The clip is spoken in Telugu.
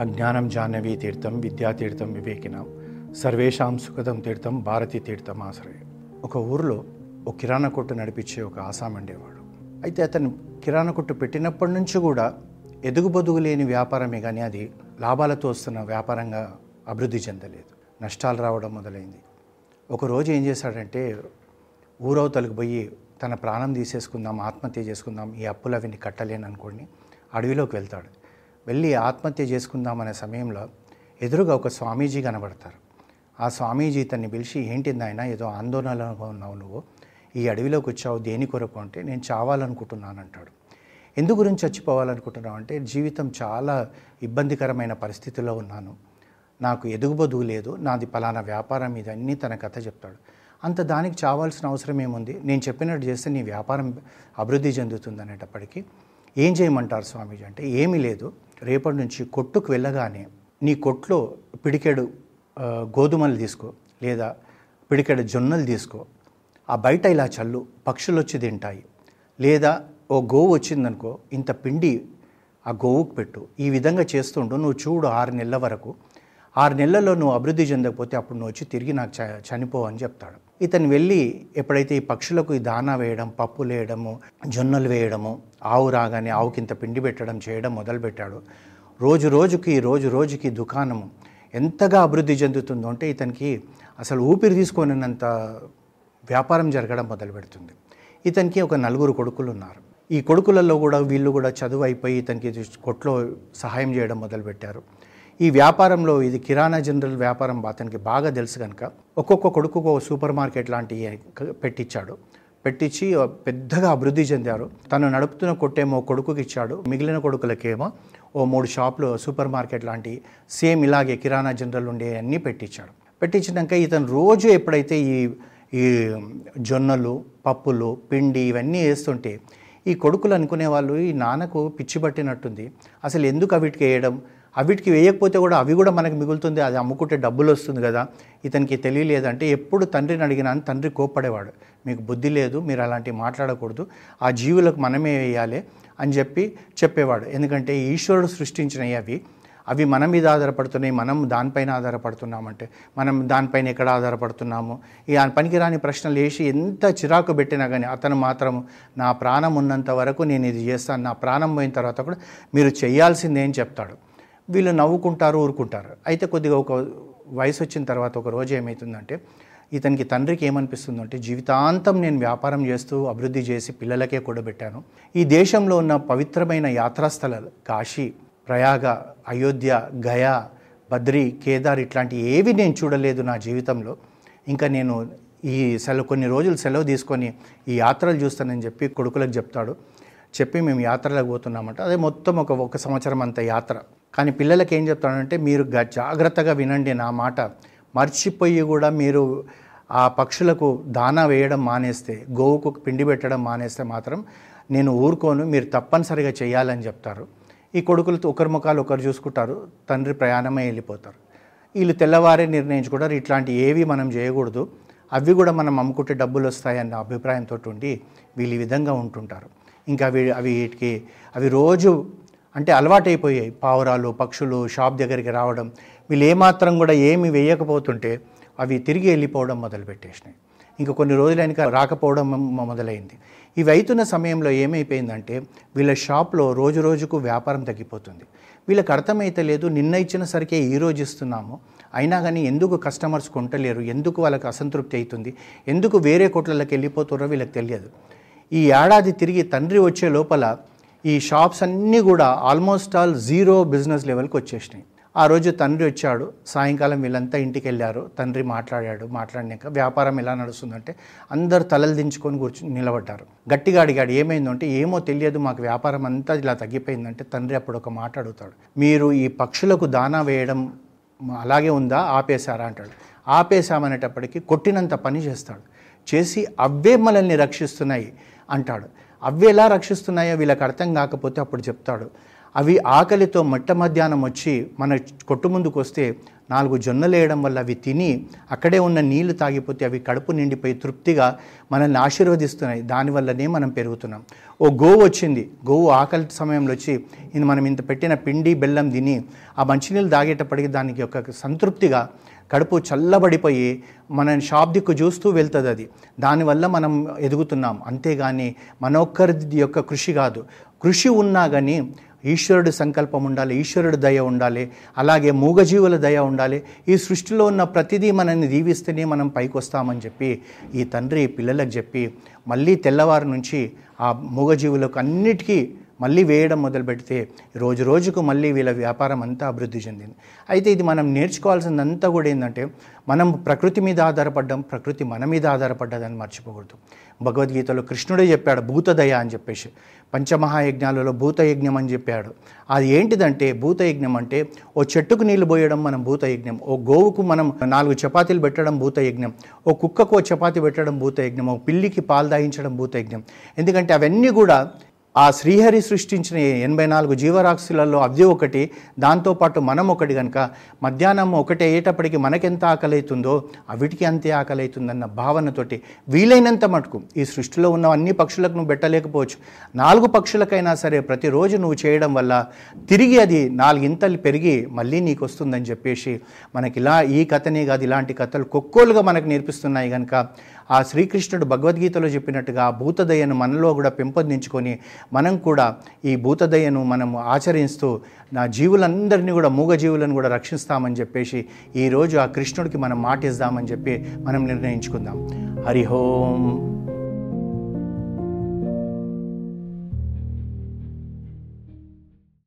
అజ్ఞానం జాహ్నవీ తీర్థం విద్యాతీర్థం వివేకినాం సర్వేషాం సుఖదం తీర్థం భారతీ తీర్థం ఆశ్రయం. ఒక ఊరిలో ఒక కిరాణా కొట్టు నడిపించే ఒక ఆసాం ఉండేవాడు. అయితే అతను కిరాణా కొట్టు పెట్టినప్పటి నుంచి కూడా ఎదుగుబొదుగు లేని వ్యాపారమే కానీ అది లాభాలతో వస్తున్న వ్యాపారంగా అభివృద్ధి చెందలేదు. నష్టాలు రావడం మొదలైంది. ఒకరోజు ఏం చేశాడంటే ఊరవతలకు పోయి తన ప్రాణం తీసేసుకుందాం ఆత్మహత్య చేసుకుందాం ఈ అప్పులు అవిని కట్టలేను అనుకోండి అడవిలోకి వెళ్తాడు. వెళ్ళి ఆత్మహత్య చేసుకుందామనే సమయంలో ఎదురుగా ఒక స్వామీజీ కనబడతారు. ఆ స్వామీజీ తన్ని పిలిచి ఏంటి ఆయన ఏదో ఆందోళనలో ఉన్నావు నువ్వు? ఈ అడవిలోకి వచ్చావు దేని కొరకు అంటే నేను చావాలనుకుంటున్నాను అంటాడు ఎందు గురించి చచ్చిపోవాలనుకుంటున్నావు అంటే జీవితం చాలా ఇబ్బందికరమైన పరిస్థితిలో ఉన్నాను. నాకు ఎదుగుబొదుగు లేదు నాది పలానా వ్యాపారం మీద అన్ని తన కథ చెప్తాడు. అంత దానికి చావాల్సిన అవసరం ఏముంది? నేను చెప్పినట్టు చేస్తే నీ వ్యాపారం అభివృద్ధి చెందుతుంది అనేటప్పటికీ ఏం చేయమంటారు స్వామీజీ అంటే ఏమీ లేదు. రేపటి నుంచి కొట్టుకు వెళ్ళగానే నీ కొట్లో పిడికెడు గోధుమలు తీసుకో లేదా పిడికెడు జొన్నలు తీసుకో. ఆ బయట ఇలా చల్లు పక్షులు వచ్చి తింటాయి. లేదా ఓ గోవు వచ్చిందనుకో ఇంత పిండి ఆ గోవుకు పెట్టు. ఈ విధంగా చేస్తుంటూ నువ్వు చూడు ఆరు నెలల వరకు. ఆరు నెలల్లో నువ్వు అభివృద్ధి చెందకపోతే అప్పుడు నువ్వు వచ్చి తిరిగి నాకు చ చనిపో అని చెప్తాడు. ఇతను వెళ్ళి ఎప్పుడైతే ఈ పక్షులకు ఈ దానా వేయడం పప్పులు వేయడము జొన్నలు వేయడము ఆవు రాగానే ఆవుకింత పిండి పెట్టడం చేయడం మొదలుపెట్టాడు. రోజు రోజుకి రోజు రోజుకి దుకాణము ఎంతగా అభివృద్ధి చెందుతుందో అంటే ఇతనికి అసలు ఊపిరి తీసుకొనినంత వ్యాపారం జరగడం మొదలు పెడుతుంది ఇతనికి ఒక నలుగురు కొడుకులు ఉన్నారు ఈ కొడుకులలో కూడా వీళ్ళు కూడా చదువు అయిపోయి ఇతనికి కొట్లో సహాయం చేయడం మొదలుపెట్టారు. ఈ వ్యాపారంలో ఇది కిరాణా జనరల్ వ్యాపారం అతనికి బాగా తెలుసు కనుక ఒక్కొక్క కొడుకు ఒక సూపర్ మార్కెట్ లాంటి పెట్టించాడు. పెట్టించి పెద్దగా అభివృద్ధి చెందారు. తను నడుపుతున్న కొట్టేమో కొడుకుకి ఇచ్చాడు. మిగిలిన కొడుకులకేమో ఓ మూడు షాపులు సూపర్ మార్కెట్ లాంటి సేమ్ ఇలాగే కిరాణా జనరల్ ఉండే అన్నీ పెట్టించాడు. పెట్టించినాక ఇతను రోజు ఎప్పుడైతే ఈ ఈ జొన్నలు పప్పులు పిండి ఇవన్నీ వేస్తుంటే ఈ కొడుకులు అనుకునే వాళ్ళు ఈ నాన్నకు పిచ్చి పట్టినట్టుంది. అసలు ఎందుకు అవిటికి వేయడం? అవిటికి వేయకపోతే కూడా అవి కూడా మనకి మిగులుతుంది అది అమ్ముకుంటే డబ్బులు వస్తుంది కదా. ఇతనికి తెలియలేదంటే ఎప్పుడు తండ్రిని అడిగినా తండ్రి కోప్పడేవాడు. మీకు బుద్ధి లేదు మీరు అలాంటివి మాట్లాడకూడదు ఆ జీవులకు మనమే వేయాలి అని చెప్పి చెప్పేవాడు. ఎందుకంటే ఈశ్వరుడు సృష్టించినవి అవి. అవి మన మీద ఆధారపడుతున్నాయి మనం దానిపైన ఆధారపడుతున్నామంటే. మనం దానిపైన ఎక్కడ ఆధారపడుతున్నాము? ఈ పనికిరాని ప్రశ్నలు వేసి ఎంత చిరాకు పెట్టినా కానీ అతను మాత్రం నా ప్రాణం ఉన్నంత వరకు నేను ఇది చేస్తాను నా ప్రాణం పోయిన తర్వాత కూడా మీరు చేయాల్సిందేం చెప్తాడు. వీళ్ళు నవ్వుకుంటారు ఊరుకుంటారు. అయితే కొద్దిగా ఒక వయసు వచ్చిన తర్వాత ఒక రోజు ఏమవుతుందంటే ఇతనికి తండ్రికి ఏమనిపిస్తుందంటే జీవితాంతం నేను వ్యాపారం చేస్తూ అభివృద్ధి చేసి పిల్లలకే కూడబెట్టాను. ఈ దేశంలో ఉన్న పవిత్రమైన యాత్రాస్థలాలు కాశీ ప్రయాగ అయోధ్య గయా బద్రి కేదార్ ఇట్లాంటి ఏవి నేను చూడలేదు నా జీవితంలో. ఇంకా నేను ఈ సెలవు కొన్ని రోజులు సెలవు తీసుకొని ఈ యాత్రలు చూస్తానని చెప్పి కొడుకులకు చెప్తాడు. చెప్పి మేము యాత్రలకు పోతున్నామంట. అదే మొత్తం ఒక ఒక సంవత్సరం అంత యాత్ర. కానీ పిల్లలకి ఏం చెప్తానంటే మీరు గ- జాగ్రత్తగా వినండి నా మాట. మర్చిపోయి కూడా మీరు ఆ పక్షులకు దానా వేయడం మానేస్తే గోవుకు పిండి పెట్టడం మానేస్తే మాత్రం నేను ఊరుకోను మీరు తప్పనిసరిగా చేయాలని చెప్తారు. ఈ కొడుకులతో ఒకరి ముఖాలు ఒకరు చూసుకుంటారు తండ్రి ప్రయాణమే వెళ్ళిపోతారు. వీళ్ళు తెల్లవారే నిర్ణయించుకుంటారు ఇట్లాంటి ఏవి మనం చేయకూడదు. అవి కూడా మనం అమ్ముకుంటే డబ్బులు వస్తాయన్న అభిప్రాయంతో ఉండి వీళ్ళు ఈ విధంగా ఉంటుంటారు. ఇంకా అవి అవి వీటికి అవి రోజు అంటే అలవాటైపోయాయి. పావురాలు పక్షులు షాప్ దగ్గరికి రావడం వీళ్ళు ఏమాత్రం కూడా ఏమి వేయకపోతుంటే అవి తిరిగి వెళ్ళిపోవడం మొదలుపెట్టేసినాయి. ఇంక కొన్ని రోజులైనక రాకపోవడం మొదలైంది. ఇవి అవుతున్న సమయంలో ఏమైపోయిందంటే వీళ్ళ షాప్లో రోజు రోజుకు వ్యాపారం తగ్గిపోతుంది. వీళ్ళకి అర్థమైతే లేదు నిన్న ఇచ్చిన సరికే ఈ రోజు ఇస్తున్నాము. అయినా కానీ ఎందుకు కస్టమర్స్ కొంటలేరు? ఎందుకు వాళ్ళకి అసంతృప్తి అవుతుంది ఎందుకు వేరే కొట్లకి వెళ్ళిపోతున్నారో వీళ్ళకి తెలియదు. ఈ ఏడాది తిరిగి తండ్రి వచ్చే లోపల ఈ షాప్స్ అన్నీ కూడా ఆల్మోస్ట్ ఆల్ జీరో బిజినెస్ లెవెల్కి వచ్చేసినాయి. ఆ రోజు తండ్రి వచ్చాడు సాయంకాలం వీళ్ళంతా ఇంటికి వెళ్ళారు తండ్రి మాట్లాడాడు మాట్లాడినాక వ్యాపారం ఎలా నడుస్తుందంటే అందరు తలలు దించుకొని కూర్చుని నిలబడ్డారు. గట్టిగా అడిగాడు ఏమైందంటే ఏమో తెలియదు మాకు వ్యాపారం అంతా ఇలా తగ్గిపోయిందంటే తండ్రి అప్పుడు ఒక మాట అడుగుతాడు. మీరు ఈ పక్షులకు దానా వేయడం అలాగే ఉందా? ఆపేశారా? అంటాడు. ఆపేశామనేటప్పటికీ కొట్టినంత పని చేస్తాడు. చేసి అవే మనల్ని రక్షిస్తున్నాయి అంటాడు. అవి ఎలా రక్షిస్తున్నాయో వీళ్ళకి అర్థం కాకపోతే అప్పుడు చెప్తాడు. అవి ఆకలితో మట్ట మధ్యాహ్నం వచ్చి మన కొట్టు ముందుకు వస్తే నాలుగు జొన్నలు వేయడం వల్ల అవి తిని అక్కడే ఉన్న నీళ్ళు తాగిపోతే అవి కడుపు నిండిపోయి తృప్తిగా మనల్ని ఆశీర్వదిస్తున్నాయి. దానివల్లనే మనం పెరుగుతున్నాం. ఓ గోవు వచ్చింది. గోవు ఆకలి సమయంలో వచ్చి ఇది మనం ఇంత పెట్టిన పిండి బెల్లం తిని ఆ మంచినీళ్ళు తాగేటప్పటికి దానికి ఒక సంతృప్తిగా కడుపు చల్లబడిపోయి మన షాప్ దిక్కు చూస్తూ వెళ్తుంది అది. దానివల్ల మనం ఎదుగుతున్నాం. అంతేగాని మనొక్కరి యొక్క కృషి కాదు. కృషి ఉన్నా కానీ ఈశ్వరుడు సంకల్పం ఉండాలి ఈశ్వరుడు దయ ఉండాలి అలాగే మూగజీవుల దయ ఉండాలి. ఈ సృష్టిలో ఉన్న ప్రతిదీ మనల్ని దీవిస్తేనే మనం పైకి వస్తామని చెప్పి ఈ తండ్రి పిల్లలకు చెప్పి మళ్ళీ తెల్లవారు నుంచి ఆ మూగజీవులకు అన్నిటికీ మళ్ళీ వేయడం మొదలు పెడితే రోజు రోజుకు మళ్ళీ వీళ్ళ వ్యాపారం అంతా అభివృద్ధి చెందింది. అయితే ఇది మనం నేర్చుకోవాల్సిందంతా కూడా ఏంటంటే మనం ప్రకృతి మీద ఆధారపడ్డం ప్రకృతి మన మీద ఆధారపడ్డదని మర్చిపోకూడదు. భగవద్గీతలో కృష్ణుడే చెప్పాడు భూతదయ అని చెప్పేసి. పంచమహాయజ్ఞాలలో భూతయజ్ఞం అని చెప్పాడు. అది ఏంటిదంటే భూతయజ్ఞం అంటే ఓ చెట్టుకు నీళ్ళు పోయడం మనం భూతయజ్ఞం ఓ గోవుకు మనం నాలుగు చపాతీలు పెట్టడం భూతయజ్ఞం ఓ కుక్కకు ఓ చపాతీ పెట్టడం భూతయజ్ఞం ఓ పిల్లికి పాలు దాయించడం భూతయజ్ఞం. ఎందుకంటే అవన్నీ కూడా ఆ శ్రీహరి సృష్టించిన ఎనభై నాలుగు జీవరాశులలో అవి ఒకటి. దాంతోపాటు మనం ఒకటి కనుక మధ్యాహ్నం ఒకటి అయ్యేటప్పటికి మనకెంత ఆకలి అవుతుందో అవిటికి అంతే ఆకలి అవుతుందన్న భావనతోటి వీలైనంత మటుకు ఈ సృష్టిలో ఉన్న అన్ని పక్షులకు నువ్వు పెట్టలేకపోవచ్చు. నాలుగు పక్షులకైనా సరే ప్రతిరోజు నువ్వు చేయడం వల్ల తిరిగి అది నాలుగింతలు పెరిగి మళ్ళీ నీకు వస్తుందని చెప్పేసి మనకి ఇలా ఈ కథనే కాదు ఇలాంటి కథలు కొక్కోలుగా మనకు నేర్పిస్తున్నాయి కనుక ఆ శ్రీకృష్ణుడు భగవద్గీతలో చెప్పినట్టుగా భూతదయను మనలో కూడా పెంపొందించుకొని మనం కూడా ఈ భూతదయను మనం ఆచరిస్తూ నా జీవులందరినీ కూడా మూగ జీవులను కూడా రక్షిస్తామని చెప్పేసి ఈరోజు ఆ కృష్ణుడికి మనం మాటిస్తామని చెప్పి మనం నిర్ణయించుకుందాం. హరి